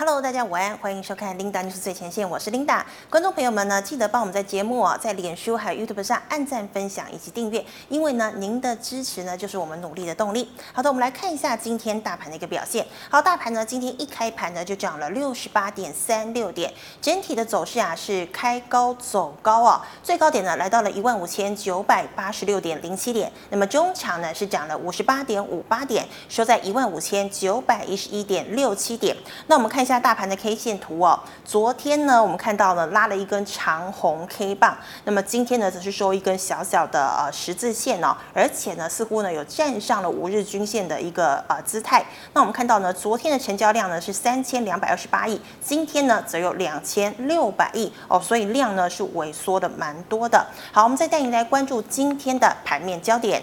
Hello，大家午安，欢迎收看 Linda News 最前线，我是 Linda。观众朋友们呢，记得帮我们在节目啊，在脸书还有 YouTube 上按赞、分享以及订阅，因为呢，您的支持呢，就是我们努力的动力。好的，我们来看一下今天大盘的一个表现。好，大盘呢，今天一开盘呢，就涨了六十八点三六点，整体的走势啊是开高走高啊，最高点呢来到了一万五千九百八十六点零七点，那么中场呢是涨了五十八点五八点，收在一万五千九百一十一点六七点。那我们看一下。下大盘的 K 线图哦，昨天呢，我们看到呢拉了一根长红 K 棒，那么今天呢则是收一根小小的呃十字线哦，而且呢似乎呢有站上了五日均线的一个呃姿态。那我们看到呢，昨天的成交量呢是三千两百二十八亿，今天呢则有两千六百亿哦，所以量呢是萎缩的蛮多的。好，我们再带你来关注今天的盘面焦点。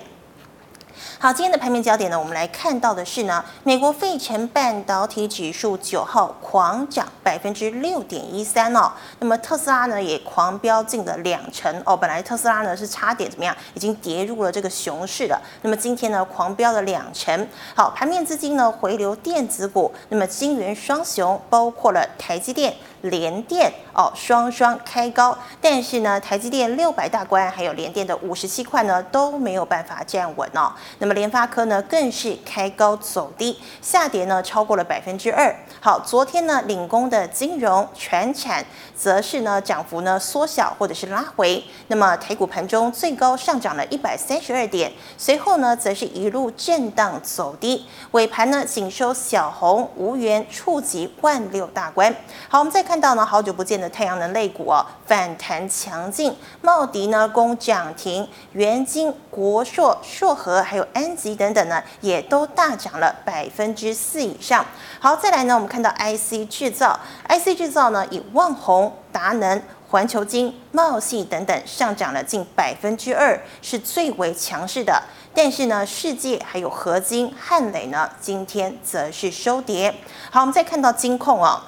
好，今天的盘面焦点呢，我们来看到的是呢，美国费城半导体指数九号狂涨百分之六点一三哦，那么特斯拉呢也狂飙进了两成哦，本来特斯拉呢是差点怎么样，已经跌入了这个熊市了，那么今天呢狂飙了两成。好，盘面资金呢回流电子股，那么金元双雄包括了台积电。联电哦，双双开高，但是呢，台积电六百大关还有联电的五十七块呢都没有办法站稳哦。那么联发科呢更是开高走低，下跌呢超过了百分之二。好，昨天呢领工的金融、全产则是呢涨幅呢缩小或者是拉回。那么台股盘中最高上涨了一百三十二点，随后呢则是一路震荡走低，尾盘呢仅收小红，无缘触及万六大关。好，我们再。看到呢，好久不见的太阳能类股哦，反弹强劲，茂迪呢攻涨停，元晶、国硕、硕和还有安吉等等呢，也都大涨了百分之四以上。好，再来呢，我们看到 IC 制造，IC 制造呢以旺宏、达能、环球晶、茂系等等上涨了近百分之二，是最为强势的。但是呢，世界还有合金、汉磊呢，今天则是收跌。好，我们再看到金控哦。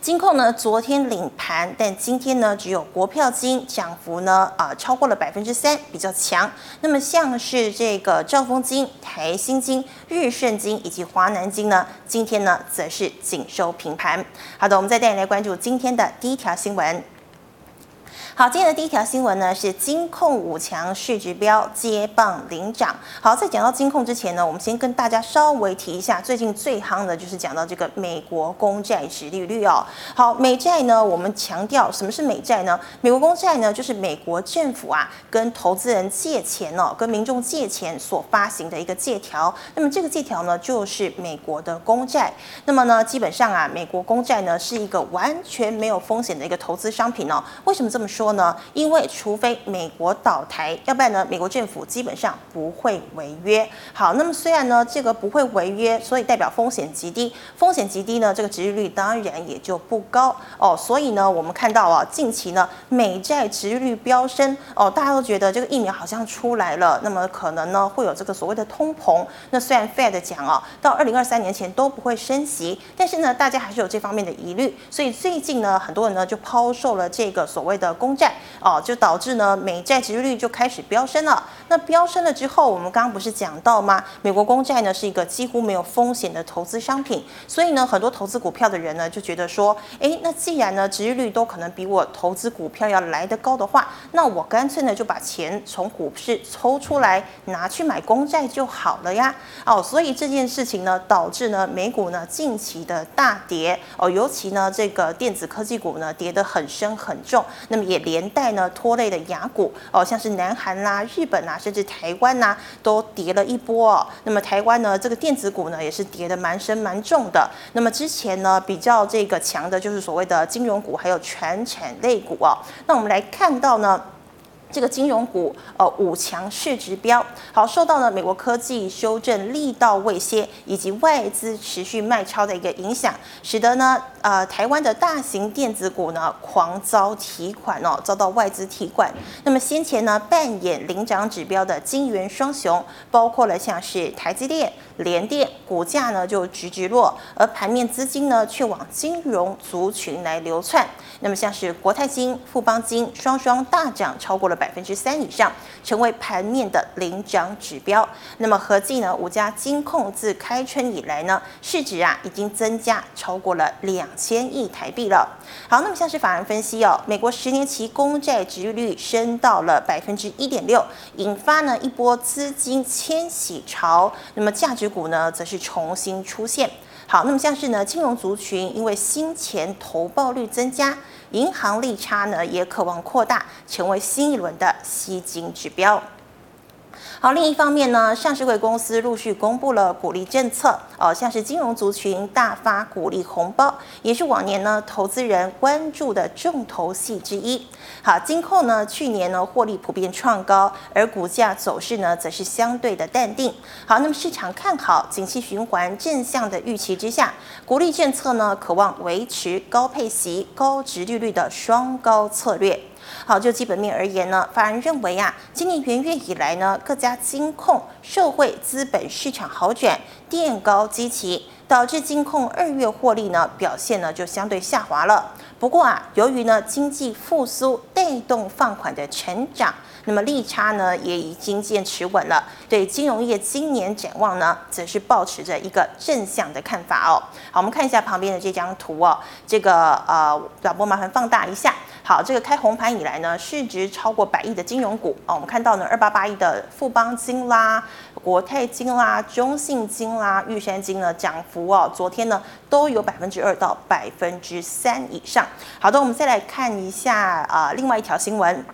金控呢，昨天领盘，但今天呢，只有国票金涨幅呢，啊、超过了百分之三，比较强。那么像是这个兆丰金、台新金、日盛金以及华南金呢，今天呢，则是仅收平盘。好的，我们再带你来关注今天的第一条新闻。好，今天的第一条新闻呢是金控五强市值标接棒领涨。好，在讲到金控之前呢，我们先跟大家稍微提一下，最近最夯的就是讲到这个美国公债殖利率哦。好，美债呢，我们强调什么是美债呢？美国公债呢，就是美国政府啊跟投资人借钱哦，跟民众借钱所发行的一个借条。那么这个借条呢，就是美国的公债。那么呢，基本上啊，美国公债呢是一个完全没有风险的一个投资商品哦。为什么这么说？呢，因为除非美国倒台，要不然呢，美国政府基本上不会违约。好，那么虽然呢，这个不会违约，所以代表风险极低。风险极低呢，这个殖利率当然也就不高哦。所以呢，我们看到啊，近期呢，美债殖利率飙升哦，大家都觉得这个疫苗好像出来了，那么可能呢会有这个所谓的通膨。那虽然 Fed 讲啊，到二零二三年前都不会升息，但是呢，大家还是有这方面的疑虑。所以最近呢，很多人呢就抛售了这个所谓的公债哦，就导致呢美债殖利率就开始飙升了。那飙升了之后，我们刚刚不是讲到吗？美国公债呢是一个几乎没有风险的投资商品，所以呢很多投资股票的人呢就觉得说，诶，那既然呢殖利率都可能比我投资股票要来得高的话，那我干脆呢就把钱从股市抽出来拿去买公债就好了呀。哦，所以这件事情呢导致呢美股呢近期的大跌哦，尤其呢这个电子科技股呢跌得很深很重。那么也连带呢拖累的雅股哦，像是南韩啦、日本呐，甚至台湾呐，都跌了一波哦。那么台湾呢，这个电子股呢，也是跌的蛮深蛮重的。那么之前呢，比较这个强的就是所谓的金融股，还有全产类股哦。那我们来看到呢。这个金融股，呃，五强市值标，好，受到了美国科技修正力道未歇，以及外资持续卖超的一个影响，使得呢，呃，台湾的大型电子股呢狂遭提款哦，遭到外资提款。那么先前呢扮演领涨指标的金元双雄，包括了像是台积电、联电、股价呢就直直落，而盘面资金呢却往金融族群来流窜。那么像是国泰金、富邦金双双大涨，超过了百分之三以上，成为盘面的领涨指标。那么合计呢，五家金控自开春以来呢，市值啊已经增加超过了两千亿台币了。好，那么像是法人分析哦，美国十年期公债殖利率升到了百分之一点六，引发呢一波资金迁徙潮。那么价值股呢，则是重新出现。好，那么像是呢金融族群，因为新钱投报率增加，银行利差呢也渴望扩大，成为新一轮的吸金指标。好，另一方面呢，上市会公司陆续公布了鼓励政策，哦，像是金融族群大发鼓励红包，也是往年呢投资人关注的重头戏之一。好，金控呢去年呢获利普遍创高，而股价走势呢则是相对的淡定。好，那么市场看好景气循环正向的预期之下，鼓励政策呢可望维持高配息、高殖利率的双高策略。好，就基本面而言呢，法人认为啊，今年元月以来呢，各家金控社会资本市场好转，垫高基期，导致金控二月获利呢表现呢就相对下滑了。不过啊，由于呢经济复苏带动放款的成长，那么利差呢也已经渐持稳了。对金融业今年展望呢，则是抱持着一个正向的看法哦。好，我们看一下旁边的这张图哦，这个呃，导播麻烦放大一下。好，这个开红盘以来呢，市值超过百亿的金融股哦，我们看到呢，二八八亿的富邦金啦、国泰金啦、中信金啦、玉山金呢，涨幅哦，昨天呢都有百分之二到百分之三以上。好的，我们再来看一下啊、另外一条新闻。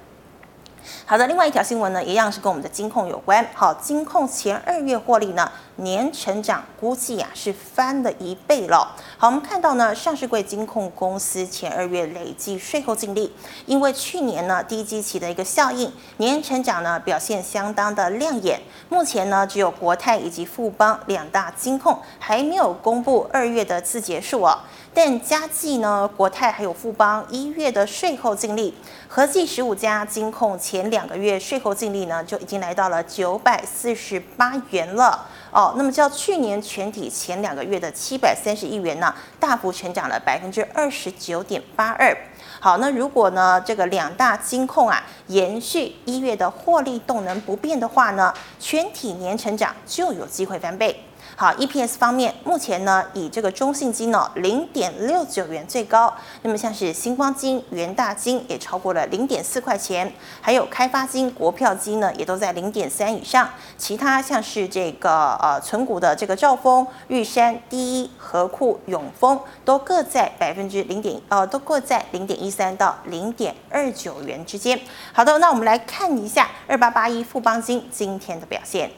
好的，另外一条新闻呢，一样是跟我们的金控有关。好，金控前二月获利呢，年成长估计啊是翻了一倍了。好，我们看到呢，上市柜金控公司前二月累计税后净利，因为去年呢低基期的一个效应，年成长呢表现相当的亮眼。目前呢，只有国泰以及富邦两大金控还没有公布二月的自结数哦。但加计呢，国泰还有富邦一月的税后净利，合计十五家金控前两个月税后净利呢，就已经来到了九百四十八元了哦。那么较去年全体前两个月的七百三十亿元呢，大幅成长了百分之二十九点八二。好，那如果呢这个两大金控啊延续一月的获利动能不变的话呢，全体年成长就有机会翻倍。好，EPS 方面，目前呢以这个中信金呢零点六九元最高，那么像是星光金、元大金也超过了零点四块钱，还有开发金、国票金呢也都在零点三以上，其他像是这个呃存股的这个兆丰、玉山、第一、和库、永丰都各在百分之零点呃都各在零点一三到零点二九元之间。好的，那我们来看一下二八八一富邦金今天的表现。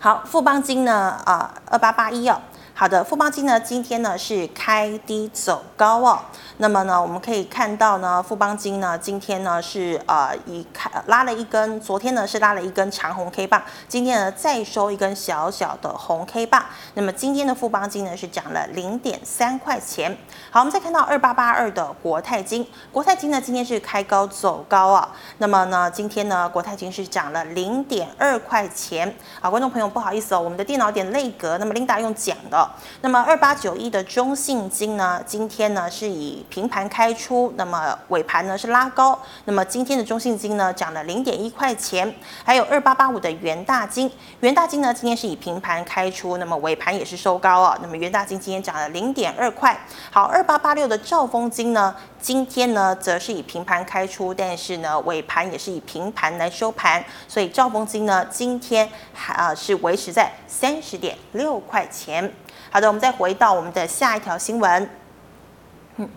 好，富邦金呢？啊，二八八一哦。好的，富邦金呢，今天呢是开低走高哦。那么呢，我们可以看到呢，富邦金呢，今天呢是呃以开拉了一根，昨天呢是拉了一根长红 K 棒，今天呢再收一根小小的红 K 棒。那么今天的富邦金呢是涨了零点三块钱。好，我们再看到二八八二的国泰金，国泰金呢今天是开高走高啊。那么呢，今天呢国泰金是涨了零点二块钱。好，观众朋友不好意思哦，我们的电脑点内格，那么琳达用讲的。那么二八九一的中信金呢，今天呢是以平盘开出，那么尾盘呢是拉高，那么今天的中信金呢涨了零点一块钱，还有二八八五的元大金，元大金呢今天是以平盘开出，那么尾盘也是收高啊，那么元大金今天涨了零点二块。好，二八八六的兆丰金呢，今天呢则是以平盘开出，但是呢尾盘也是以平盘来收盘，所以兆丰金呢今天还啊是维持在三十点六块钱。好的，我们再回到我们的下一条新闻。嗯，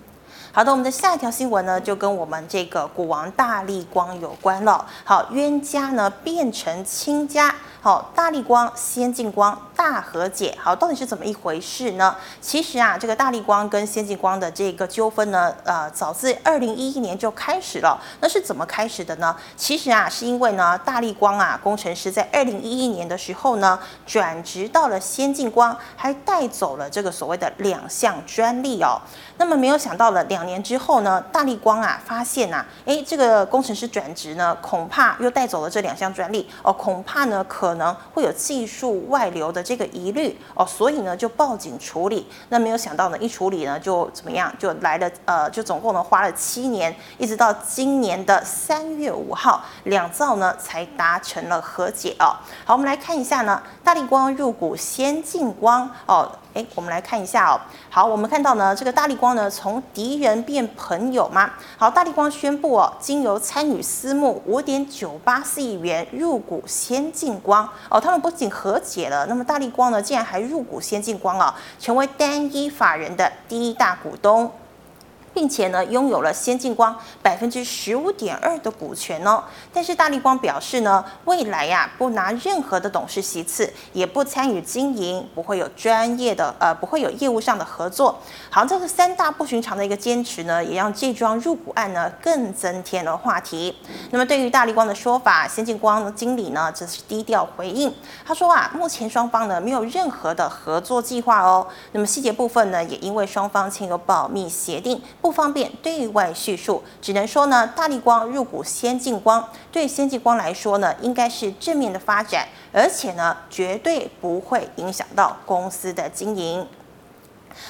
好的，我们的下一条新闻呢，就跟我们这个股王大力光有关了。好，冤家呢变成亲家。好，大立光、先进光大和解，好，到底是怎么一回事呢？其实啊，这个大立光跟先进光的这个纠纷呢，呃，早自二零一一年就开始了。那是怎么开始的呢？其实啊，是因为呢，大立光啊，工程师在二零一一年的时候呢，转职到了先进光，还带走了这个所谓的两项专利哦。那么没有想到了，两年之后呢，大立光啊发现呐、啊，哎，这个工程师转职呢，恐怕又带走了这两项专利哦，恐怕呢可可能会有技术外流的这个疑虑哦，所以呢就报警处理。那没有想到呢，一处理呢就怎么样，就来了呃，就总共呢花了七年，一直到今年的三月五号，两造呢才达成了和解哦。好，我们来看一下呢，大力光入股先进光哦。哎，我们来看一下哦。好，我们看到呢，这个大立光呢，从敌人变朋友吗？好，大立光宣布哦，经由参与私募五点九八四亿元入股先进光哦，他们不仅和解了，那么大立光呢，竟然还入股先进光啊，成为单一法人的第一大股东。并且呢，拥有了先进光百分之十五点二的股权哦。但是大立光表示呢，未来呀、不拿任何的董事席次，也不参与经营，不会有专业的呃，不会有业务上的合作。好，这个三大不寻常的一个坚持呢，也让这桩入股案呢更增添了话题。那么对于大立光的说法，先进光的经理呢则是低调回应，他说啊，目前双方呢没有任何的合作计划哦。那么细节部分呢，也因为双方签有保密协定。不方便对外叙述，只能说呢，大力光入股先进光，对先进光来说呢，应该是正面的发展，而且呢，绝对不会影响到公司的经营。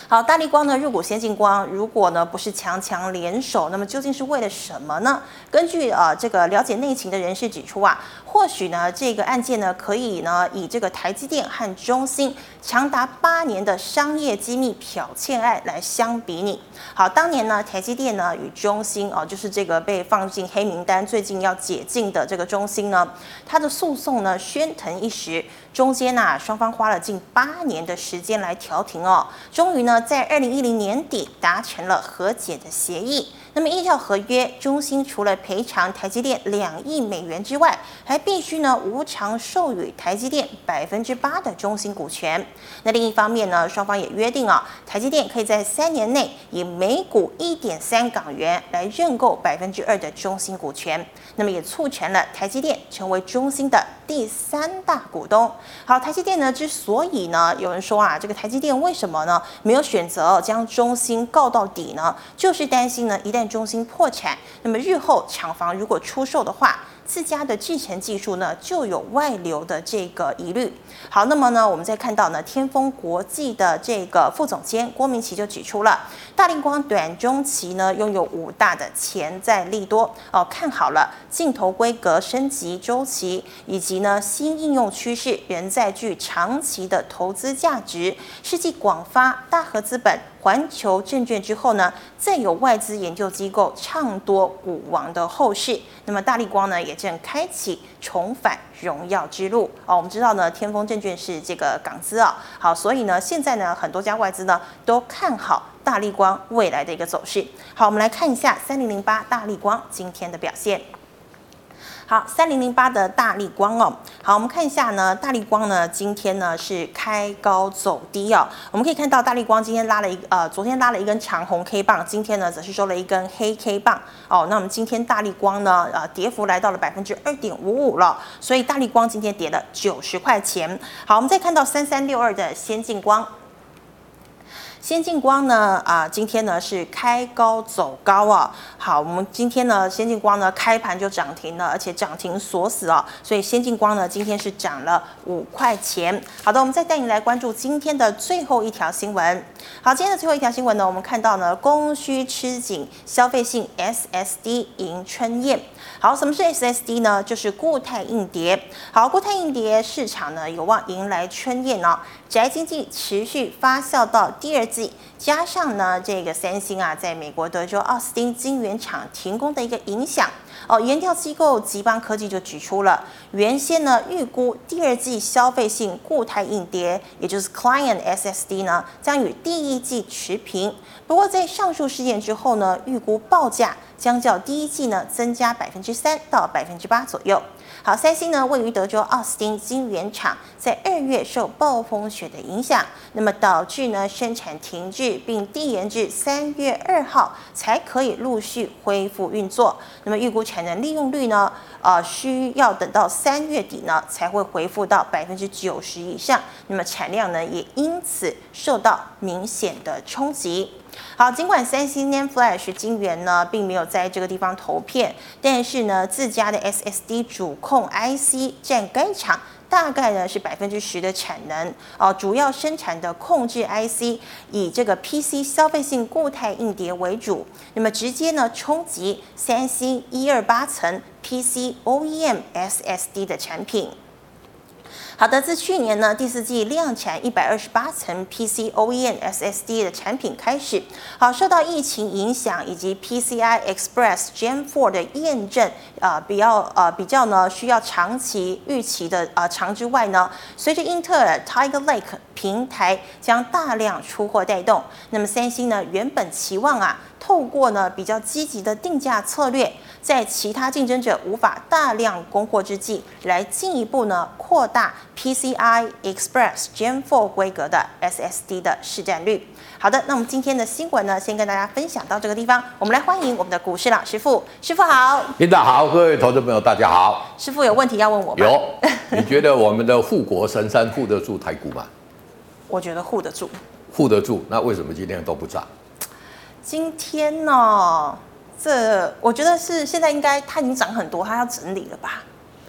好，大力光呢入股先进光，如果呢不是强强联手，那么究竟是为了什么呢？根据呃这个了解内情的人士指出啊，或许呢这个案件呢可以呢以这个台积电和中芯长达八年的商业机密剽窃案来相比拟。好，当年呢台积电呢与中芯哦、就是这个被放进黑名单，最近要解禁的这个中芯呢，它的诉讼呢喧腾一时。中间呐，双方花了近八年的时间来调停哦，终于呢，在二零一零年底达成了和解的协议。那么依照合约，中芯除了赔偿台积电两亿美元之外，还必须呢无偿授予台积电百分之八的中芯股权。那另一方面呢，双方也约定啊，台积电可以在三年内以每股一点三港元来认购百分之二的中芯股权。那么也促成了台积电成为中芯的第三大股东。好，台积电呢之所以呢有人说啊，这个台积电为什么呢没有选择将中芯告到底呢？就是担心呢一旦中心破产，那么日后厂房如果出售的话，自家的制程技术呢就有外流的这个疑虑。好，那么呢，我们再看到呢，天风国际的这个副总监郭明奇就指出了，大立光短中期呢拥有五大的潜在利多哦，看好了镜头规格升级周期以及呢新应用趋势仍在具长期的投资价值。世纪广发、大和资本。环球证券之后呢，再有外资研究机构唱多股王的后市，那么大立光呢也正开启重返荣耀之路哦。我们知道呢，天风证券是这个港资啊，好，所以呢，现在呢，很多家外资呢都看好大立光未来的一个走势。好，我们来看一下三零零八大立光今天的表现。好，三零零八的大力光哦，好，我们看一下呢，大力光呢今天呢是开高走低哦，我们可以看到大力光今天拉了一呃，昨天拉了一根长红 K 棒，今天呢则是收了一根黑 K 棒哦，那我们今天大力光呢呃跌幅来到了百分之二点五五了，所以大力光今天跌了九十块钱。好，我们再看到三三六二的先进光。先进光呢，啊，今天呢是开高走高啊。好，我们今天呢，先进光呢开盘就涨停了，而且涨停锁死啊，所以先进光呢今天是涨了五块钱。好的，我们再带你来关注今天的最后一条新闻。好，今天的最后一条新闻呢，我们看到呢，供需吃紧，消费性 SSD 迎春宴。好，什么是 SSD 呢？就是固态硬碟。好，固态硬碟市场呢有望迎来春宴哦。宅经济持续发酵到第二季，加上呢这个三星啊在美国德州奥斯汀晶圆厂停工的一个影响。哦，研调机构集邦科技就指出了，原先呢预估第二季消费性固态硬碟，也就是 Client SSD 呢，将与第一季持平。不过在上述事件之后呢，预估报价将较第一季呢增加百分之三到百分之八左右。好，三星呢位于德州奥斯汀晶圆厂，在二月受暴风雪的影响，那么导致呢生产停滞，并递延至三月二号才可以陆续恢复运作。那么预估。产能利用率呢，呃，需要等到三月底呢才会恢复到百分之九十以上，那么产量呢也因此受到明显的冲击。好，尽管三星 NAND Flash 晶圆呢并没有在这个地方投片，但是呢自家的 SSD 主控 IC 占该厂。大概呢是百分之十的产能哦，主要生产的控制 IC 以这个 PC 消费性固态硬碟为主，那么直接呢冲击三星一二八层 PC OEM SSD 的产品。好的，自去年呢第四季量产一百二十八层 PC OEM SSD 的产品开始，好，受到疫情影响以及 PCI Express Gen 4的验证，呃，比较呃比较呢需要长期预期的呃长之外呢，随着英特尔 Tiger Lake 平台将大量出货带动，那么三星呢原本期望啊。透过呢比较积极的定价策略，在其他竞争者无法大量供货之际，来进一步呢扩大 PCI Express Gen 4规格的 SSD 的市占率。好的，那我们今天的新闻呢，先跟大家分享到这个地方。我们来欢迎我们的股市老师傅，师傅好。领导好，各位投资朋友大家好。师傅有问题要问我吗？有。你觉得我们的护国神山护得住台股吗？我觉得护得住。护得住，那为什么今天都不涨？今天呢、哦，这我觉得是现在应该它已经涨很多，它要整理了吧，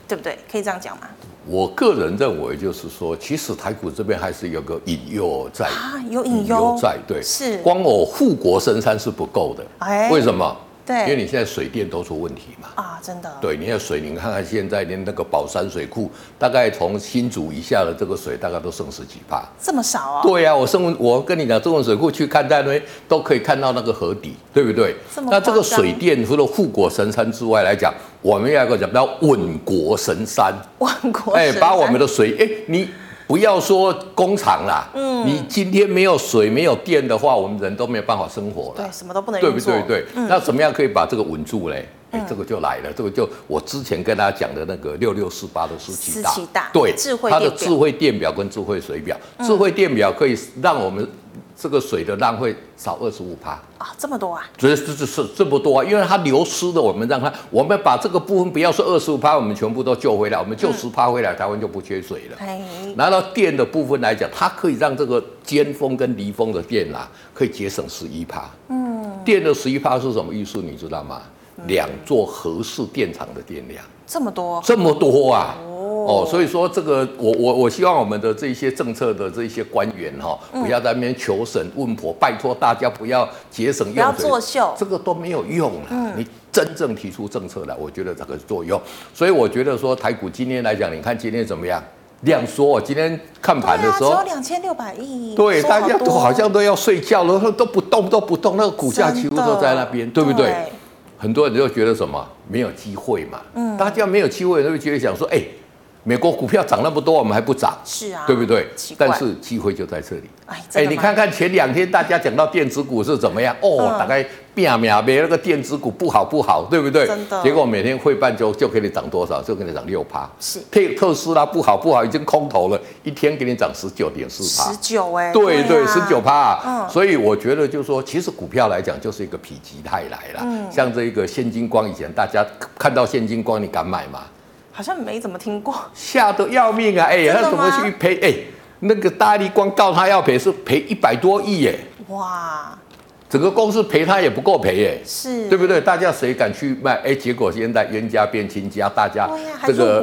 对不对？可以这样讲吗？我个人认为就是说，其实台股这边还是有个隐忧在啊，有隐忧在，对，是光我护国神山是不够的，哎，为什么？对，因为你现在水电都出问题嘛。啊，真的。对，你看水，你看看现在连那个宝山水库，大概从新竹以下的这个水，大概都剩十几帕。这么少啊？对呀、啊，我生我跟你讲，中文水库去看，在那边都可以看到那个河底，对不对？这那这个水电除了护国神山之外来讲，我们要一个讲叫稳国神山。稳国。哎，把我们的水，哎，你。不要说工厂啦，嗯，你今天没有水、没有电的话，我们人都没有办法生活了。对，什么都不能对不对？对，嗯、那怎么样可以把这个稳住嘞？哎、欸，这个就来了，这个就我之前跟大家讲的那个六六四八的思齐大，思齐大，对，它的智慧电表跟智慧水表，嗯、智慧电表可以让我们。这个水的浪费少二十五帕啊，这么多啊！所以这这是这么多啊，因为它流失的，我们让它，我们把这个部分不要说二十五帕，我们全部都救回来，我们救十帕回来，嗯、台湾就不缺水了。拿到电的部分来讲，它可以让这个尖峰跟离峰的电啊，可以节省十一帕。嗯，电的十一帕是什么意思？你知道吗？嗯、两座合适电厂的电量，这么多，这么多啊！哦，所以说这个我我我希望我们的这些政策的这些官员哈，不要在那边求神问佛，拜托大家不要节省用水，不要作秀，这个都没有用了。你真正提出政策来，我觉得这个作用。所以我觉得说台股今天来讲，你看今天怎么样？量缩，今天看盘的时候，只有两千六百亿。对，大家都好像都要睡觉了，都不动都不动，那个股价几乎都在那边，对不对？很多人就觉得什么没有机会嘛，嗯，大家没有机会，都会觉得想说，哎。美国股票涨那么多，我们还不涨？是啊，对不对？但是机会就在这里。哎，哎，你看看前两天大家讲到电子股是怎么样？哦，大概变秒没那个电子股不好不好，对不对？真的。结果每天汇半就就给你涨多少？就给你涨六趴。是。特特斯拉不好不好，已经空头了，一天给你涨十九点四趴。十九哎。对对，十九趴。嗯。所以我觉得就是说，其实股票来讲就是一个否极泰来了。嗯。像这个现金光，以前大家看到现金光，你敢买吗？好像没怎么听过，吓得要命啊！哎、欸，他怎么去赔？哎、欸，那个大力光告他要赔，是赔一百多亿耶！哇，整个公司赔他也不够赔耶，是对不对？大家谁敢去卖？哎、欸，结果现在冤家变亲家，大家这个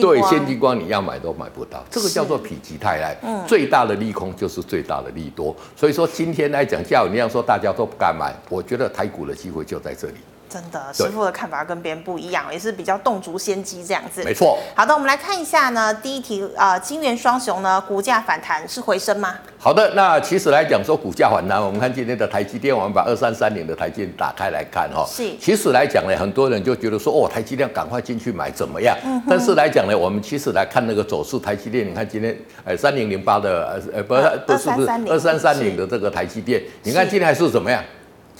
对先进光你要买都买不到，这个叫做否极泰来。嗯，最大的利空就是最大的利多，所以说今天来讲，叫你要说大家都不敢买，我觉得台股的机会就在这里。真的，师傅的看法跟别人不一样，也是比较动足先机这样子。没错。好的，我们来看一下呢，第一题啊，金元双雄呢，股价反弹是回升吗？好的，那其实来讲说股价反弹，我们看今天的台积电，我们把二三三零的台积电打开来看哈。是。其实来讲呢，很多人就觉得说，哦，台积电赶快进去买怎么样？嗯。但是来讲呢，我们其实来看那个走势，台积电，你看今天呃三零零八的呃不是不是不是二三三零的这个台积电，你看今天还是怎么样？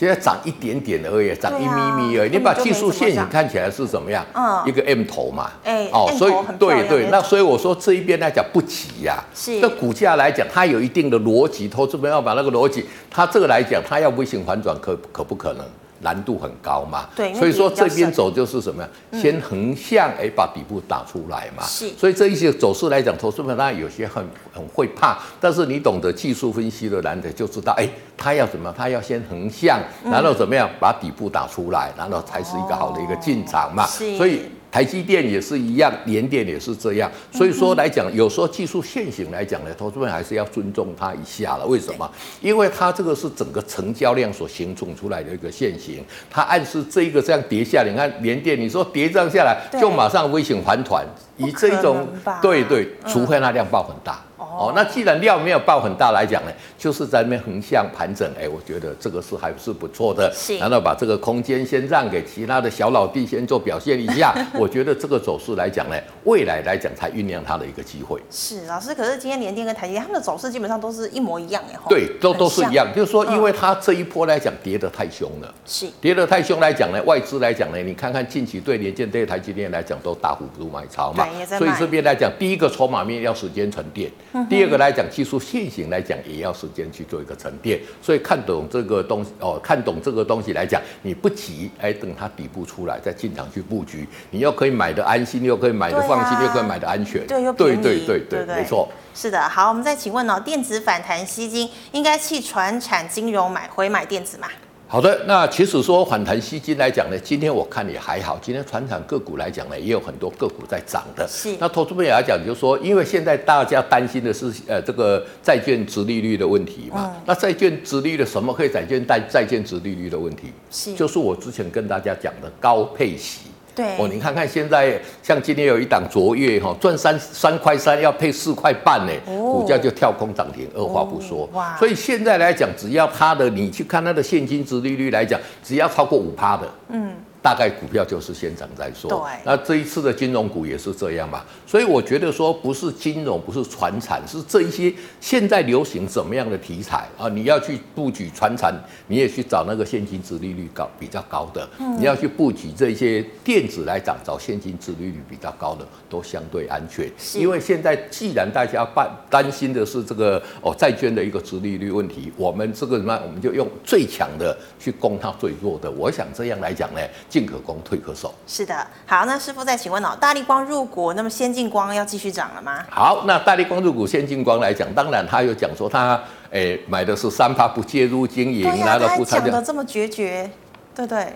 现在涨一点点而已，涨一咪咪而已。你把技术线型看起来是怎么样？嗯，一个 M 头嘛。哎，哦，所以对对，那所以我说这一边来讲不急呀。是。这股价来讲，它有一定的逻辑，投资者要把那个逻辑，它这个来讲，它要微型反转可可不可能？难度很高嘛。对，所以说这边走就是什么呀？嗯、先横向哎把底部打出来嘛。是。所以这一些走势来讲，投资者当然有些很很会怕，但是你懂得技术分析的男的就知道，哎，他要怎么？他要先横向，然后怎么样把底部打出来，然后才是一个好的一个进场嘛。是。所以。台积电也是一样，联电也是这样，所以说来讲，有时候技术限行来讲呢，投资人还是要尊重它一下了。为什么？因为它这个是整个成交量所形成出来的一个线型，它暗示这一个这样跌下，你看联电，你说跌这样下来，就马上微型反弹，以这种对对，除非那量爆很大。哦，那既然量没有爆很大来讲呢，就是在那边横向盘整，哎，我觉得这个是还是不错的。是，然后把这个空间先让给其他的小老弟先做表现一下。我觉得这个走势来讲呢，未来来讲才酝酿它的一个机会。是，老师，可是今天联电跟台积电他们的走势基本上都是一模一样哎。对，都都是一样，就是说，因为它这一波来讲跌得太凶了，是跌得太凶来讲呢，外资来讲呢，你看看近期对联电对台积电来讲都大幅度买超嘛，所以这边来讲，第一个筹码面要时间沉淀，第二个来讲。技术线型来讲，也要时间去做一个沉淀，所以看懂这个东西哦，看懂这个东西来讲，你不急，哎，等它底部出来再进场去布局，你又可以买的安心，又可以买的放心，啊、又可以买的安全，对，对对对对，没错。是的，好，我们再请问哦，电子反弹吸金，应该去传产金融买回买电子吗？好的，那其实说反弹吸金来讲呢，今天我看也还好。今天船厂个股来讲呢，也有很多个股在涨的。是。那投资朋友来讲，就是说，因为现在大家担心的是呃这个债券殖利率的问题嘛。嗯。那债券殖利率什么可以债券债债券殖利率的问题？是。就是我之前跟大家讲的高配息。对哦，你看看现在，像今天有一档卓越哈，赚三三块三要配四块半呢，股价就跳空涨停，二话不说。哇！所以现在来讲，只要它的你去看它的现金值利率来讲，只要超过五趴的，嗯。大概股票就是先涨再说。对。那这一次的金融股也是这样嘛，所以我觉得说不是金融，不是传产，是这一些现在流行怎么样的题材啊？你要去布局传产，你也去找那个现金值利率高比较高的。嗯。你要去布局这些电子来涨，找现金值利率比较高的，都相对安全。因为现在既然大家办担心的是这个哦债券的一个值利率问题，我们这个什么，我们就用最强的去攻它最弱的。我想这样来讲呢。进可攻，退可守。是的，好，那师傅再请问哦，大力光入股，那么先进光要继续涨了吗？好，那大力光入股先进光来讲，当然他有讲说他诶、欸、买的是三趴不介入经营，然后不讲的这么决绝，对对。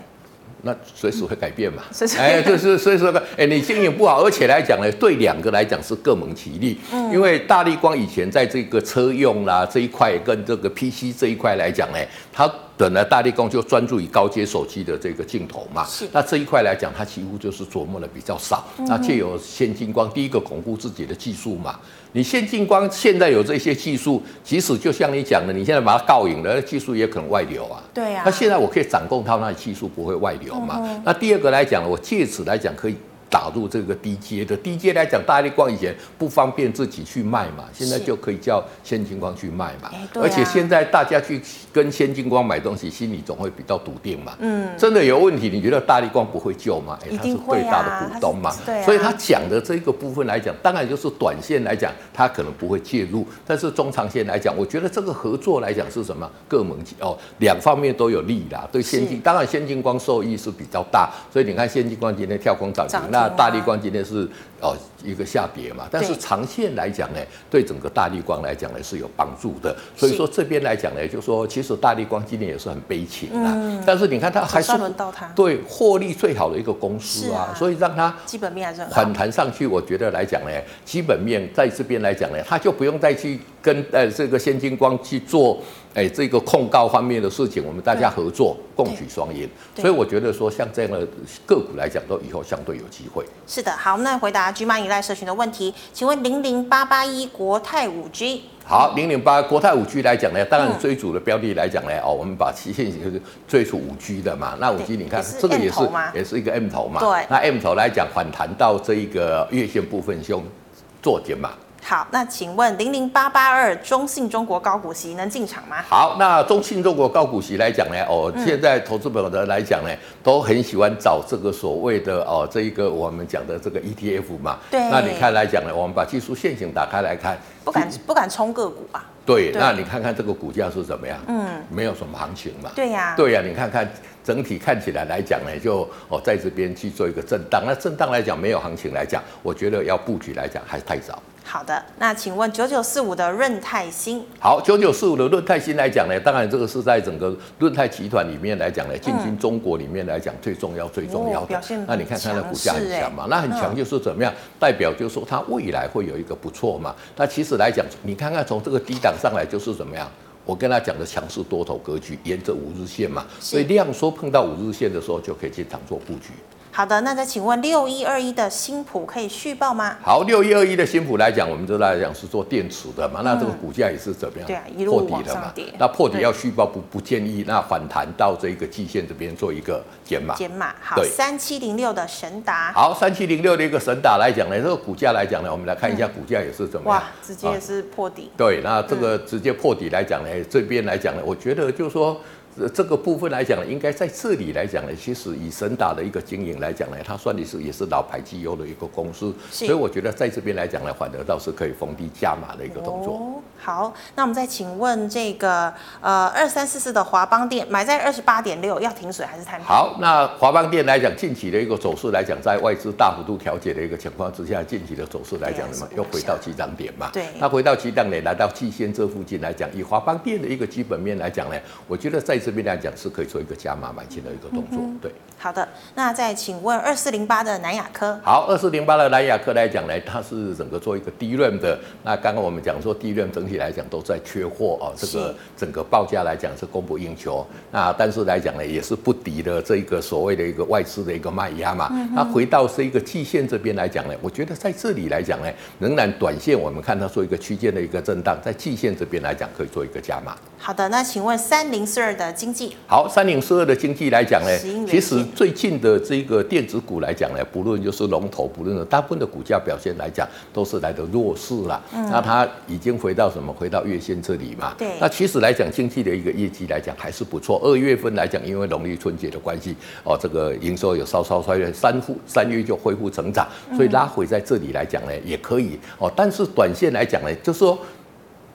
那随时会改变嘛？哎，就是所以说，哎，你经营不好，而且来讲呢，对两个来讲是各蒙其利。嗯，因为大力光以前在这个车用啦这一块，跟这个 PC 这一块来讲呢，它。本来大力光就专注于高阶手机的这个镜头嘛，是。那这一块来讲，它几乎就是琢磨的比较少。嗯、那借由先进光，第一个巩固自己的技术嘛。你先进光现在有这些技术，即使就像你讲的，你现在把它告赢了，技术也可能外流啊。对呀、啊。那现在我可以掌控它，那技术不会外流嘛。嗯、那第二个来讲，我借此来讲可以。打入这个低阶的低阶来讲，大力光以前不方便自己去卖嘛，现在就可以叫先进光去卖嘛。而且现在大家去跟先进光买东西，心里总会比较笃定嘛。嗯，真的有问题，你觉得大力光不会救吗？哎，他是最大的股东嘛。对。所以他讲的这个部分来讲，当然就是短线来讲，他可能不会介入，但是中长线来讲，我觉得这个合作来讲是什么？各门哦，两方面都有利啦。对先进，当然先进光受益是比较大，所以你看先进光今天跳空涨停。那大力光今天是哦一个下跌嘛，但是长线来讲呢，对整个大力光来讲呢是有帮助的。所以说这边来讲呢，就说其实大力光今天也是很悲情啊。但是你看它还是对获利最好的一个公司啊，所以让它基本面还是反弹上去。我觉得来讲呢，基本面在这边来讲呢，它就不用再去跟呃这个先进光去做。哎，这个控告方面的事情，我们大家合作，共取双赢。所以我觉得说，像这样的个股来讲，都以后相对有机会。是的，好，那回答 GMoney 赖社群的问题，请问零零八八一国泰五 G。好，零零八国泰五 G 来讲呢，当然追逐的标的来讲呢，哦，我们把期限就是追逐五 G 的嘛。那五 G 你看这个也是也是一个 M 头嘛。对。那 M 头来讲反弹到这一个月线部分，兄做减码。好，那请问零零八八二中信中国高股息能进场吗？好，那中信中国高股息来讲呢，哦，现在投资朋友的来讲呢，都很喜欢找这个所谓的哦，这一个我们讲的这个 ETF 嘛。对。那你看来讲呢，我们把技术线型打开来看，不敢不敢冲个股啊。对，那你看看这个股价是怎么样？嗯，没有什么行情嘛。对呀。对呀，你看看整体看起来来讲呢，就哦在这边去做一个震荡。那震荡来讲没有行情来讲，我觉得要布局来讲还是太早。好的，那请问九九四五的润泰新。好，九九四五的润泰新来讲呢，当然这个是在整个润泰集团里面来讲呢，进军中国里面来讲最重要最重要的。表现。那你看它的股价很强嘛？那很强就是怎么样？代表就是说它未来会有一个不错嘛？那其实来讲，你看看从这个低档上来就是怎么样？我跟他讲的强势多头格局，沿着五日线嘛，所以量缩碰到五日线的时候就可以进场做布局。好的，那再请问六一二一的新普可以续报吗？好，六一二一的新普来讲，我们知道来讲是做电池的嘛，嗯、那这个股价也是怎么样？对啊，一路往上跌。那破底要续报不不建议，那反弹到这个季线这边做一个减码。减码好。三七零六的神达。好，三七零六的一个神达来讲呢，这个股价来讲呢，我们来看一下股价也是怎么样？哇，直接是破底。啊、对，那这个直接破底来讲呢，这边来讲呢，我觉得就是说。这个部分来讲呢，应该在这里来讲呢，其实以神达的一个经营来讲呢，它算的是也是老牌绩优的一个公司，所以我觉得在这边来讲呢，反而倒是可以逢低加码的一个动作。哦。好，那我们再请问这个呃二三四四的华邦电买在二十八点六，要停水还是摊平？好，那华邦电来讲，近期的一个走势来讲，在外资大幅度调节的一个情况之下，近期的走势来讲什么？又回到起涨点嘛？对。那回到起涨点，来到季线这附近来讲，以华邦电的一个基本面来讲呢，我觉得在这边来讲是可以。做一个加码买进的一个动作，对。好的，那再请问二四零八的南亚科。好，二四零八的南亚科来讲呢，它是整个做一个 DRAM 的。那刚刚我们讲说 DRAM 整体来讲都在缺货啊，这个整个报价来讲是供不应求。那但是来讲呢，也是不敌的这一个所谓的一个外资的一个卖压嘛。那回到这一个季线这边来讲呢，我觉得在这里来讲呢，仍然短线我们看它做一个区间的一个震荡，在季线这边来讲可以做一个加码。好的，那请问三零四二的经济。好，三零四二的经济来讲呢，其实最近的这个电子股来讲呢，不论就是龙头，不论大部分的股价表现来讲，都是来的弱势了。嗯。那它已经回到什么？回到月线这里嘛。对。那其实来讲，经济的一个业绩来讲还是不错。二月份来讲，因为农历春节的关系，哦，这个营收有稍稍衰退，三复三月就恢复成长，所以拉回在这里来讲呢，也可以。哦，但是短线来讲呢，就是说。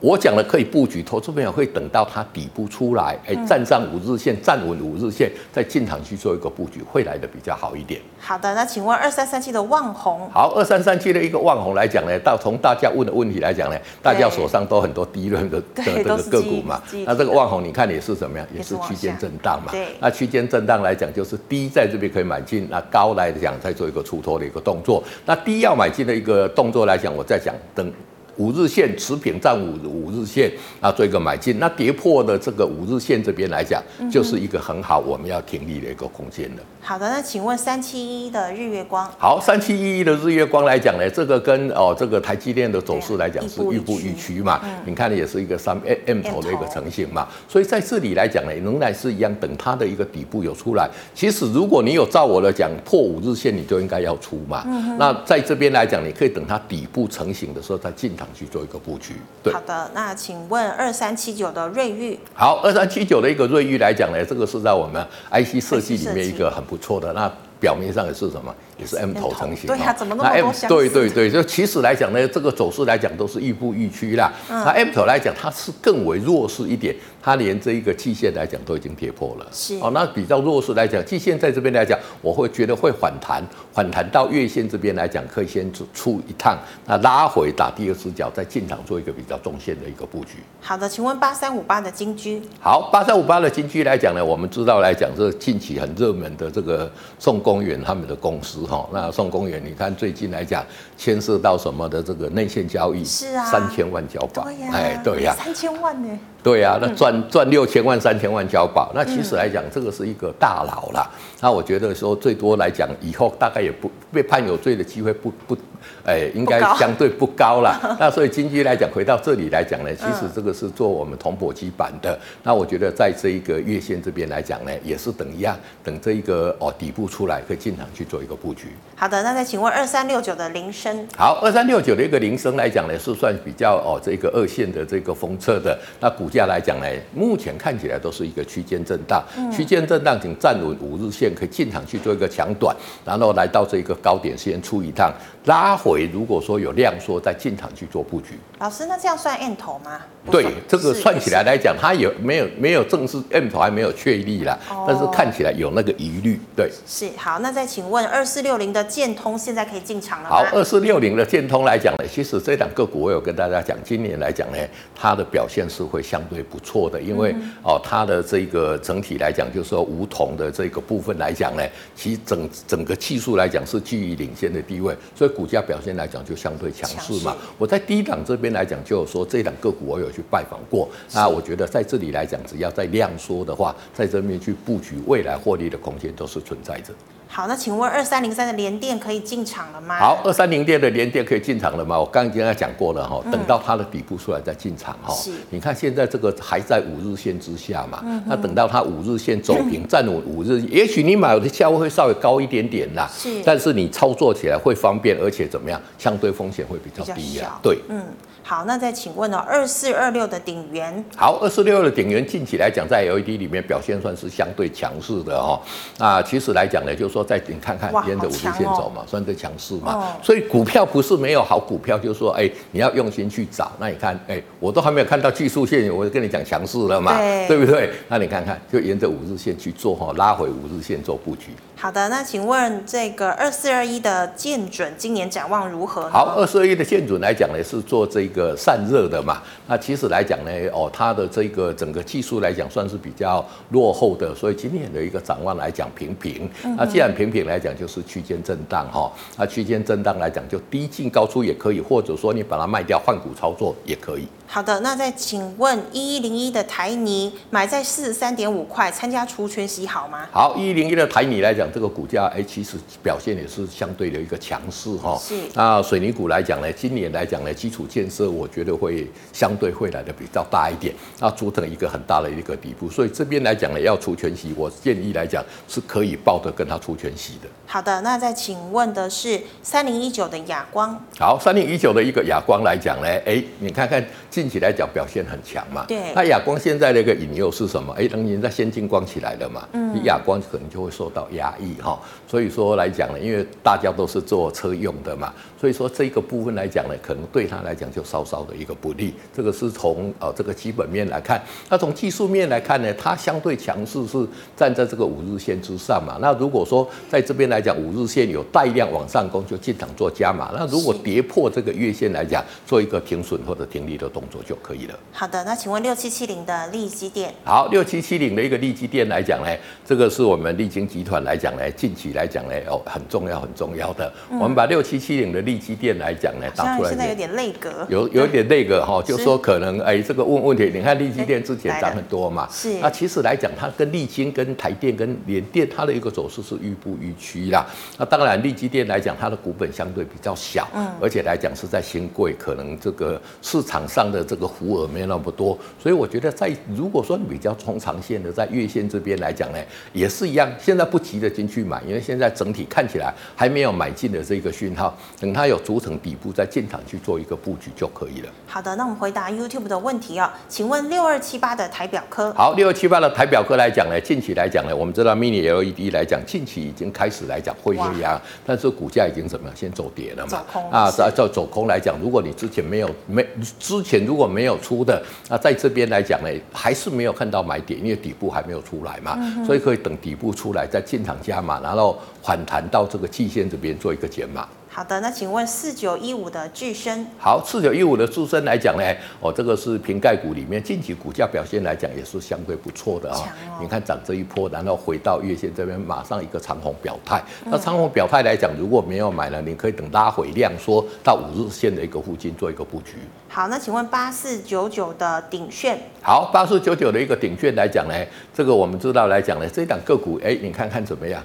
我讲的可以布局，投资朋友会等到它底部出来，哎，站上五日线，站稳五日线，再进场去做一个布局，会来的比较好一点。好的，那请问二三三七的旺宏。好，二三三七的一个旺宏来讲呢，到从大家问的问题来讲呢，大家手上都很多低润的的这个个股嘛，那这个旺宏你看也是怎么样，也是区间震荡嘛。对。那区间震荡来讲，就是低在这边可以买进，那高来讲再做一个出脱的一个动作。那低要买进的一个动作来讲，我再讲等。五日线持平站五五日线啊，做一个买进。那跌破的这个五日线这边来讲，就是一个很好我们要停利的一个空间了。好的，那请问三七一的日月光。好，三七一一的日月光来讲呢，这个跟哦这个台积电的走势来讲是预步预趋嘛。你看也是一个三 M 头的一个成型嘛。所以在这里来讲呢，仍然是一样，等它的一个底部有出来。其实如果你有照我的讲破五日线，你就应该要出嘛。那在这边来讲，你可以等它底部成型的时候再进场。去做一个布局。对，好的，那请问二三七九的瑞玉。好，二三七九的一个瑞玉来讲呢，这个是在我们 IC 设计里面一个很不错的那。表面上也是什么，也是 M 头成型。对呀、啊，怎么那么多相似？对对对，就其实来讲呢，这个走势来讲都是亦步亦趋啦。那 M 头来讲，它是更为弱势一点，它连这一个季线来讲都已经跌破了。是哦，那比较弱势来讲，季线在这边来讲，我会觉得会反弹，反弹到月线这边来讲，可以先出一趟，那拉回打第二只脚，再进场做一个比较中线的一个布局。好的，请问八三五八的金居。好，八三五八的金居来讲呢，我们知道来讲，这近期很热门的这个送工。公园他们的公司哈，那宋公园，你看最近来讲，牵涉到什么的这个内线交易，是啊，三千万交保，哎，对呀，三千万呢。对呀、啊，那赚赚六千万、三千万交保，那其实来讲，这个是一个大佬啦。那我觉得说，最多来讲，以后大概也不被判有罪的机会不不，哎，应该相对不高了。那所以经济来讲，回到这里来讲呢，其实这个是做我们铜箔基板的。那我觉得在这一个月线这边来讲呢，也是等一样，等这一个哦底部出来，可以进场去做一个布局。好的，那再请问二三六九的菱生。好，二三六九的一个铃声来讲呢，是算比较哦这个二线的这个封测的。那股价来讲呢，目前看起来都是一个区间震荡，区间震荡，请站稳五日线，可以进场去做一个抢短，然后来到这个高点先出一趟，拉回。如果说有量缩，再进场去做布局。老师，那这样算 M 头吗？对，这个算起来来讲，它有没有没有正式 M 头还没有确立啦，但是看起来有那个疑虑。对，是好。那再请问二四六零的建通现在可以进场了吗？好，二四六零的建通来讲呢，其实这两个股我有跟大家讲，今年来讲呢，它的表现是会相对不错的，因为哦，它的这个整体来讲，就是说梧桐的这个部分来讲呢，其实整整个技术来讲是居于领先的地位，所以股价表现来讲就相对强势嘛。我在低档这边来讲，就有说这两个股我有去拜访过，那我觉得在这里来讲，只要在量缩的话，在这边去布局未来获利的空间都是存在着。好，那请问二三零三的联电可以进场了吗？好，二三零电的联电可以进场了吗？我刚刚跟他讲过了哈，等到它的底部出来再进场哈。是，你看现在这个还在五日线之下嘛，那等到它五日线走平站稳五日，也许你买的价位会稍微高一点点啦，是，但是你操作起来会方便，而且怎么样，相对风险会比较低呀。对，嗯。好，那再请问呢、哦？二四二六的鼎元，好，二四六六的鼎元近期来讲，在 LED 里面表现算是相对强势的哦。那其实来讲呢，就是说在你看看沿着五日线走嘛，哦、算对强势嘛。哦、所以股票不是没有好股票，就是说，哎，你要用心去找。那你看，哎，我都还没有看到技术线，我就跟你讲强势了嘛，对，对不对？那你看看，就沿着五日线去做哈，拉回五日线做布局。好的，那请问这个二四二一的建准今年展望如何？好，二四二一的建准来讲呢，是做这个散热的嘛。那其实来讲呢，哦，它的这个整个技术来讲算是比较落后的，所以今年的一个展望来讲平平。那既然平平来讲，就是区间震荡哈。那区间震荡来讲，就低进高出也可以，或者说你把它卖掉换股操作也可以。好的，那再请问一一零一的台泥买在四十三点五块，参加除权息好吗？好，一一零一的台泥来讲，这个股价哎，其实表现也是相对的一个强势哈。是。那水泥股来讲呢，今年来讲呢，基础建设我觉得会相对会来的比较大一点，那组成一个很大的一个底部，所以这边来讲呢，要除权息，我建议来讲是可以抱着跟它除权息的。好的，那再请问的是三零一九的亚光。好，三零一九的一个亚光来讲呢，哎，你看看。近期来讲表现很强嘛，对。那亚光现在的一个引诱是什么？哎，能源在先进光起来了嘛，嗯，你亚光可能就会受到压抑哈。所以说来讲呢，因为大家都是做车用的嘛，所以说这个部分来讲呢，可能对他来讲就稍稍的一个不利。这个是从呃这个基本面来看，那从技术面来看呢，它相对强势是站在这个五日线之上嘛。那如果说在这边来讲，五日线有带量往上攻，就进场做加码。那如果跌破这个月线来讲，做一个停损或者停利的动作就可以了。好的，那请问六七七零的利基电。好，六七七零的一个利基电来讲呢，这个是我们利晶集团来讲呢，近期来讲呢，哦，很重要很重要的。嗯、我们把六七七零的力积电来讲呢，打出来。现在有点内格。有有点内格 哈，就说可能哎，这个问问题，你看力积电之前涨很多嘛，是。那其实来讲，它跟力晶、跟台电、跟联电，它的一个走势是愈步愈趋啦。那当然，力积电来讲，它的股本相对比较小，嗯，而且来讲是在新贵，可能这个市场上的这个幅额没有那么多，所以我觉得在如果说你比较中长线的，在月线这边来讲呢，也是一样。现在不急着进去买，因为现在整体看起来还没有买进的这个讯号，等它有组成底部在进场去做一个布局就可以了。好的，那我们回答 YouTube 的问题哦，请问六二七八的台表科。好，六二七八的台表科来讲呢，近期来讲呢，我们知道 Mini LED 来讲，近期已经开始来讲会压压，但是股价已经怎么样？先走跌了嘛？走空啊，在走走空来讲，如果你之前没有没之前如果没有出的。那在这边来讲呢，还是没有看到买点，因为底部还没有出来嘛，嗯、所以可以等底部出来再进场加码，然后反弹到这个季线这边做一个减码。好的，那请问四九一五的巨升，好，四九一五的巨升来讲呢，哦，这个是瓶盖股里面近期股价表现来讲也是相对不错的啊、哦。你看涨这一波，然后回到月线这边，马上一个长红表态。那长红表态来讲，如果没有买呢，你可以等拉回量缩到五日线的一个附近做一个布局。好，那请问八四九九的鼎炫，好，八四九九的一个鼎炫来讲呢，这个我们知道来讲呢，这一档个股，哎，你看看怎么样？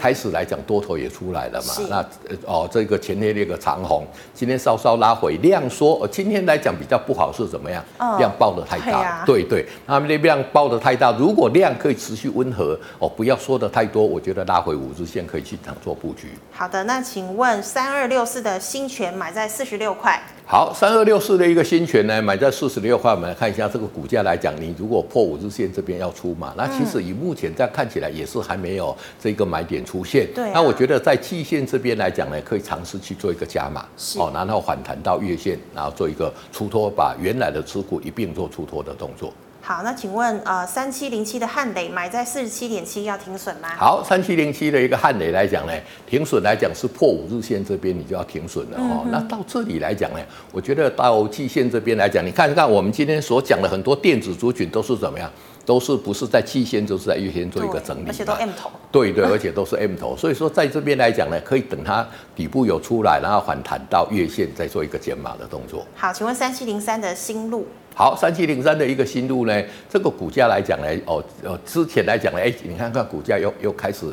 开始来讲，多头也出来了嘛。那哦，这个前天那个长红，今天稍稍拉回量缩。今天来讲比较不好是怎么样？哦、量爆的太大。啊、对对，他们那量爆的太大。如果量可以持续温和，哦，不要说的太多，我觉得拉回五日线可以进场做布局。好的，那请问三二六四的新权买在四十六块。好，三二六四的一个新权呢，买在四十六块，我们来看一下这个股价来讲，你如果破五日线这边要出嘛，那其实以目前这样看起来也是还没有这个买点出现。对、啊。那我觉得在季线这边来讲呢，可以尝试去做一个加码，哦，然后反弹到月线，然后做一个出脱，把原来的持股一并做出脱的动作。好，那请问呃，三七零七的汉磊买在四十七点七要停损吗？好，三七零七的一个汉磊来讲呢，停损来讲是破五日线这边你就要停损了哦。嗯、那到这里来讲呢，我觉得到季线这边来讲，你看看我们今天所讲的很多电子族群都是怎么样？都是不是在季线，就是在月线做一个整理，而且都 M 头。对对，而且都是 M 头，所以说在这边来讲呢，可以等它底部有出来，然后反弹到月线，再做一个减码的动作。好，请问三七零三的新路。好，三七零三的一个新路呢，这个股价来讲呢，哦哦，之前来讲呢，哎，你看看股价又又开始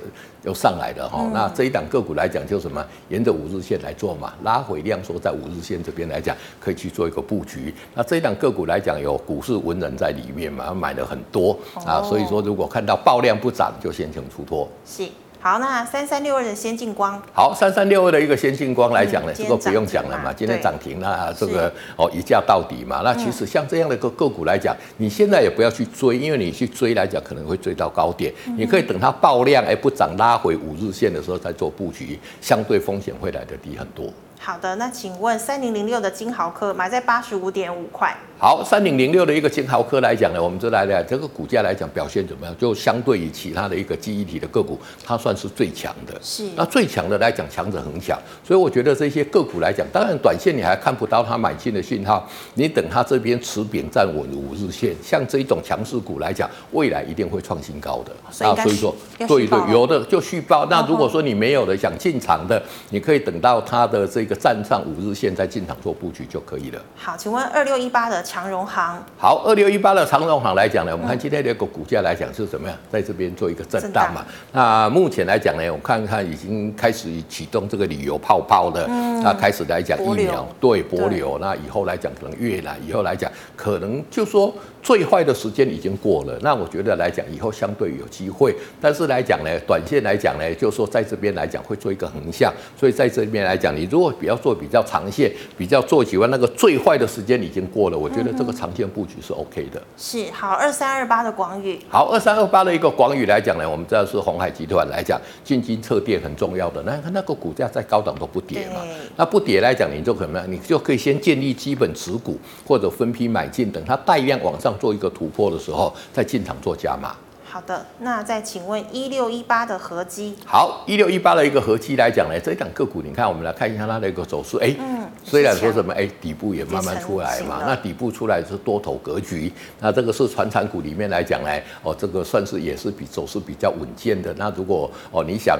又上来了哈。嗯、那这一档个股来讲，就什么，沿着五日线来做嘛，拉回量缩在五日线这边来讲，可以去做一个布局。那这一档个股来讲，有股市文人在里面嘛，买了很多、哦、啊，所以说如果看到爆量不涨，就先行出脱。是。好，那三三六二的先进光，好，三三六二的一个先进光来讲呢，这个不用讲了嘛，今天涨停了，这个哦一价到底嘛。那其实像这样的一个个股来讲，你现在也不要去追，因为你去追来讲可能会追到高点，你可以等它爆量而不涨，拉回五日线的时候再做布局，相对风险会来得低很多。好的，那请问三零零六的金豪科买在八十五点五块。好，三零零六的一个金豪科来讲呢，我们这来的这个股价来讲表现怎么样？就相对于其他的一个记忆体的个股，它算是最强的。是。那最强的来讲，强者恒强，所以我觉得这些个股来讲，当然短线你还看不到它买进的信号，你等它这边持平站稳五日线，像这一种强势股来讲，未来一定会创新高的。所以，所以说，对对，有的就续报。那如果说你没有的想进场的，你可以等到它的这个站上五日线再进场做布局就可以了。好，请问二六一八的。长荣行好，二六一八的长荣行来讲呢，我们看今天的一个股价来讲是怎么样，在这边做一个震荡嘛。那目前来讲呢，我看看已经开始启动这个旅游泡泡的，那开始来讲疫苗对博流，那以后来讲可能越南，以后来讲可能就说。最坏的时间已经过了，那我觉得来讲以后相对有机会，但是来讲呢，短线来讲呢，就是说在这边来讲会做一个横向，所以在这边来讲，你如果比较做比较长线，比较做喜欢那个最坏的时间已经过了，我觉得这个长线布局是 OK 的。是好，二三二八的广宇。好，二三二八的一个广宇来讲呢，我们知道是鸿海集团来讲进军车电很重要的，那那个股价在高档都不跌嘛，那不跌来讲，你就可能你就可以先建立基本持股或者分批买进，等它带量往上。做一个突破的时候，再进场做加码。好的，那再请问一六一八的合基。好，一六一八的一个合基来讲呢，这一档个股，你看我们来看一下它的一个走势。哎，嗯，虽然说什么，哎，底部也慢慢出来嘛。那底部出来是多头格局，那这个是传产股里面来讲呢，哦，这个算是也是比走势比较稳健的。那如果哦你想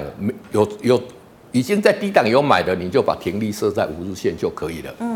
有有已经在低档有买的，你就把停利设在五日线就可以了。嗯。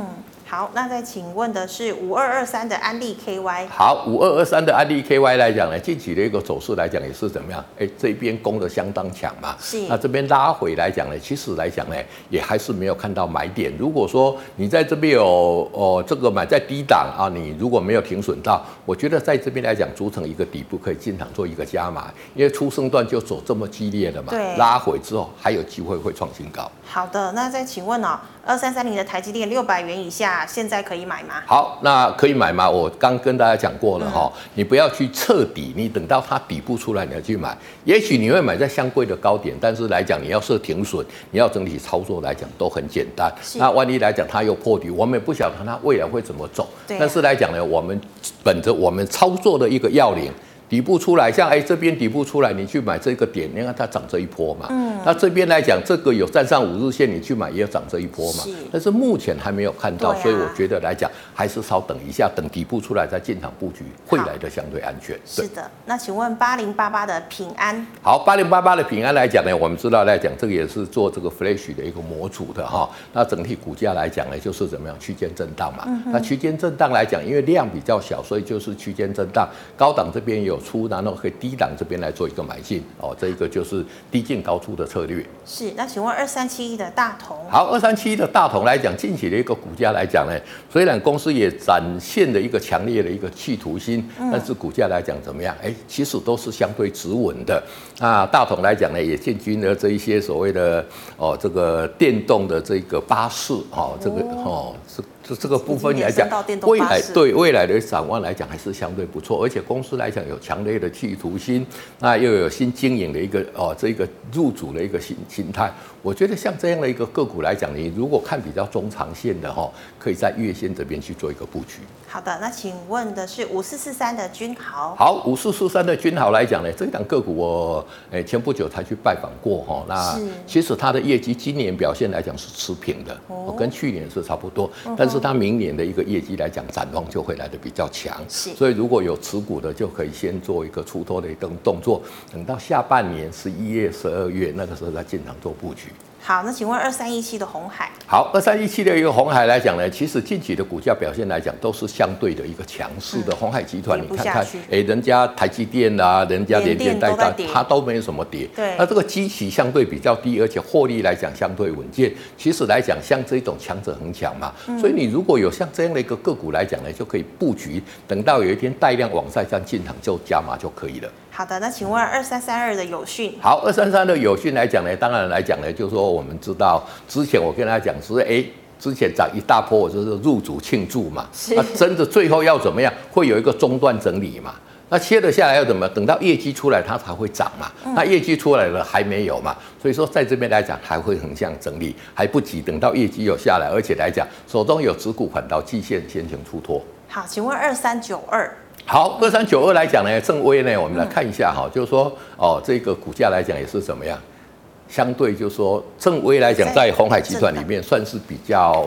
好，那再请问的是五二二三的安利 KY。好，五二二三的安利 KY 来讲呢，近期的一个走势来讲也是怎么样？哎，这边攻的相当强嘛。是。那这边拉回来讲呢，其实来讲呢，也还是没有看到买点。如果说你在这边有哦，这个买在低档啊，你如果没有停损到，我觉得在这边来讲，组成一个底部可以进场做一个加码，因为出生段就走这么激烈的嘛。对。拉回之后还有机会会创新高。好的，那再请问哦。二三三零的台积电六百元以下，现在可以买吗？好，那可以买吗？我刚跟大家讲过了哈，嗯、你不要去彻底，你等到它底部出来你要去买。也许你会买在相对的高点，但是来讲你要设停损，你要整体操作来讲都很简单。那万一来讲它又破底，我们也不晓得它未来会怎么走。对但是来讲呢，我们本着我们操作的一个要领。底部出来，像哎这边底部出来，你去买这个点，你看它涨这一波嘛。嗯。那这边来讲，这个有站上五日线，你去买也要涨这一波嘛。是。但是目前还没有看到，啊、所以我觉得来讲，还是稍等一下，等底部出来再进场布局，会来的相对安全。是的。那请问八零八八的平安？好，八零八八的平安来讲呢，我们知道来讲，这个也是做这个 Flash 的一个模组的哈。那整体股价来讲呢，就是怎么样区间震荡嘛。嗯、那区间震荡来讲，因为量比较小，所以就是区间震荡。高档这边有出，然后可以低档这边来做一个买进哦。这一个就是低进高出的策略。是。那请问二三七一的大同？好，二三七一的大同来讲，近期的一个股价来讲呢，虽然公司也展现了一个强烈的一个企图心，嗯、但是股价来讲怎么样？哎，其实都是相对止稳的。那大同来讲呢，也进军了这一些所谓的哦，这个电动的这个巴士哦，这个哦是。这个部分来讲，未来对未来的展望来讲还是相对不错，而且公司来讲有强烈的企图心，那又有新经营的一个哦，这个入主的一个心心态。我觉得像这样的一个个股来讲，你如果看比较中长线的哈，可以在月线这边去做一个布局。好的，那请问的是五四四三的君豪。好，五四四三的君豪来讲呢，这一档个股我诶前不久才去拜访过哈。那其实它的业绩今年表现来讲是持平的，哦，跟去年是差不多，但是它明年的一个业绩来讲展望就会来的比较强。是，所以如果有持股的就可以先做一个出脱的一个动作，等到下半年十一月、十二月那个时候再进场做布局。好，那请问二三一七的红海？好，二三一七的一个红海来讲呢，其实近期的股价表现来讲都是相对的一个强势的。鸿、嗯、海集团，你看看，哎、欸，人家台积电啊，人家联电带大，它都没有什么跌。对，那这个基期相对比较低，而且获利来讲相对稳健。其实来讲，像这种强者恒强嘛、嗯，所以你如果有像这样的一个个股来讲呢，就可以布局，等到有一天带量往上再进场就加码就可以了。好的，那请问二三三二的友讯？好，二三三的友讯来讲呢，当然来讲呢，就是说我们知道之前我跟大家讲是，哎，之前涨一大波，我就是入主庆祝嘛，那真的最后要怎么样？会有一个中段整理嘛？那切了下来要怎么？等到业绩出来它才会涨嘛？那业绩出来了还没有嘛？所以说在这边来讲还会横向整理，还不急，等到业绩有下来，而且来讲手中有持股款到季线先行出脱。好，请问二三九二。好，二三九二来讲呢，正威呢，我们来看一下哈，就是说哦，这个股价来讲也是怎么样，相对就是说正威来讲，在红海集团里面算是比较。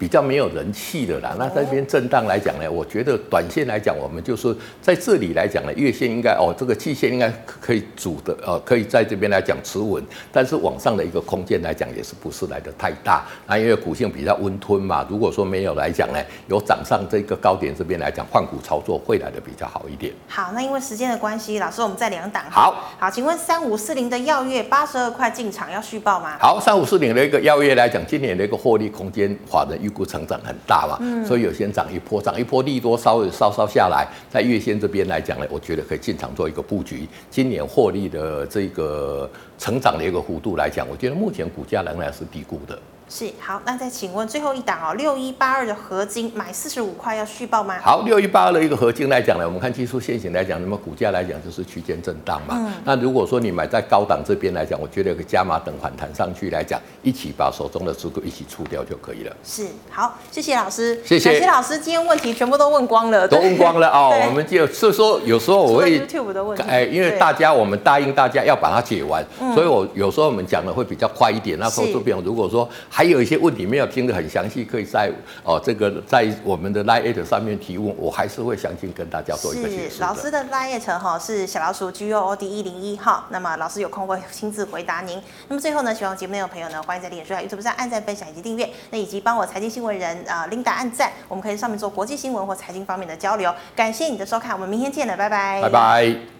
比较没有人气的啦，那在这边震荡来讲呢，我觉得短线来讲，我们就是在这里来讲呢，月线应该哦，这个季线应该可以主的，呃，可以在这边来讲持稳，但是往上的一个空间来讲，也是不是来的太大。那因为股性比较温吞嘛，如果说没有来讲呢，有涨上这个高点这边来讲，换股操作会来的比较好一点。好，那因为时间的关系，老师我们再两档。好，好，请问三五四零的耀月八十二块进场要续报吗？好，三五四零的一个耀月来讲，今年的一个获利空间，法人预估成长很大嘛，嗯，所以有些涨一波，涨一波利多稍微稍稍下来，在月线这边来讲呢，我觉得可以进场做一个布局。今年获利的这个成长的一个幅度来讲，我觉得目前股价仍然是低估的。是好，那再请问最后一档哦，六一八二的合金买四十五块要续报吗？好，六一八二的一个合金来讲呢，我们看技术线型来讲，那么股价来讲就是区间震荡嘛。嗯。那如果说你买在高档这边来讲，我觉得加码等反弹上去来讲，一起把手中的持股一起出掉就可以了。是好，谢谢老师，谢谢。老师，今天问题全部都问光了，都问光了 哦。我们就是说有时候我会 YouTube 的问题，哎，因为大家我们答应大家要把它解完，所以我有时候我们讲的会比较快一点。那时候这边如果说还有一些问题没有。要听得很详细，可以在哦这个在我们的 LINE@ 上面提问，我还是会详细跟大家做一个解释。是老师的 LINE@ 哈是小老鼠 G O O D 一零一号，那么老师有空会亲自回答您。那么最后呢，喜欢节目内容的朋友呢，欢迎在脸书和 YouTube 上按赞、分享以及订阅，那以及帮我财经新闻人啊 Linda 按赞，我们可以上面做国际新闻或财经方面的交流。感谢你的收看，我们明天见了，拜拜，拜拜。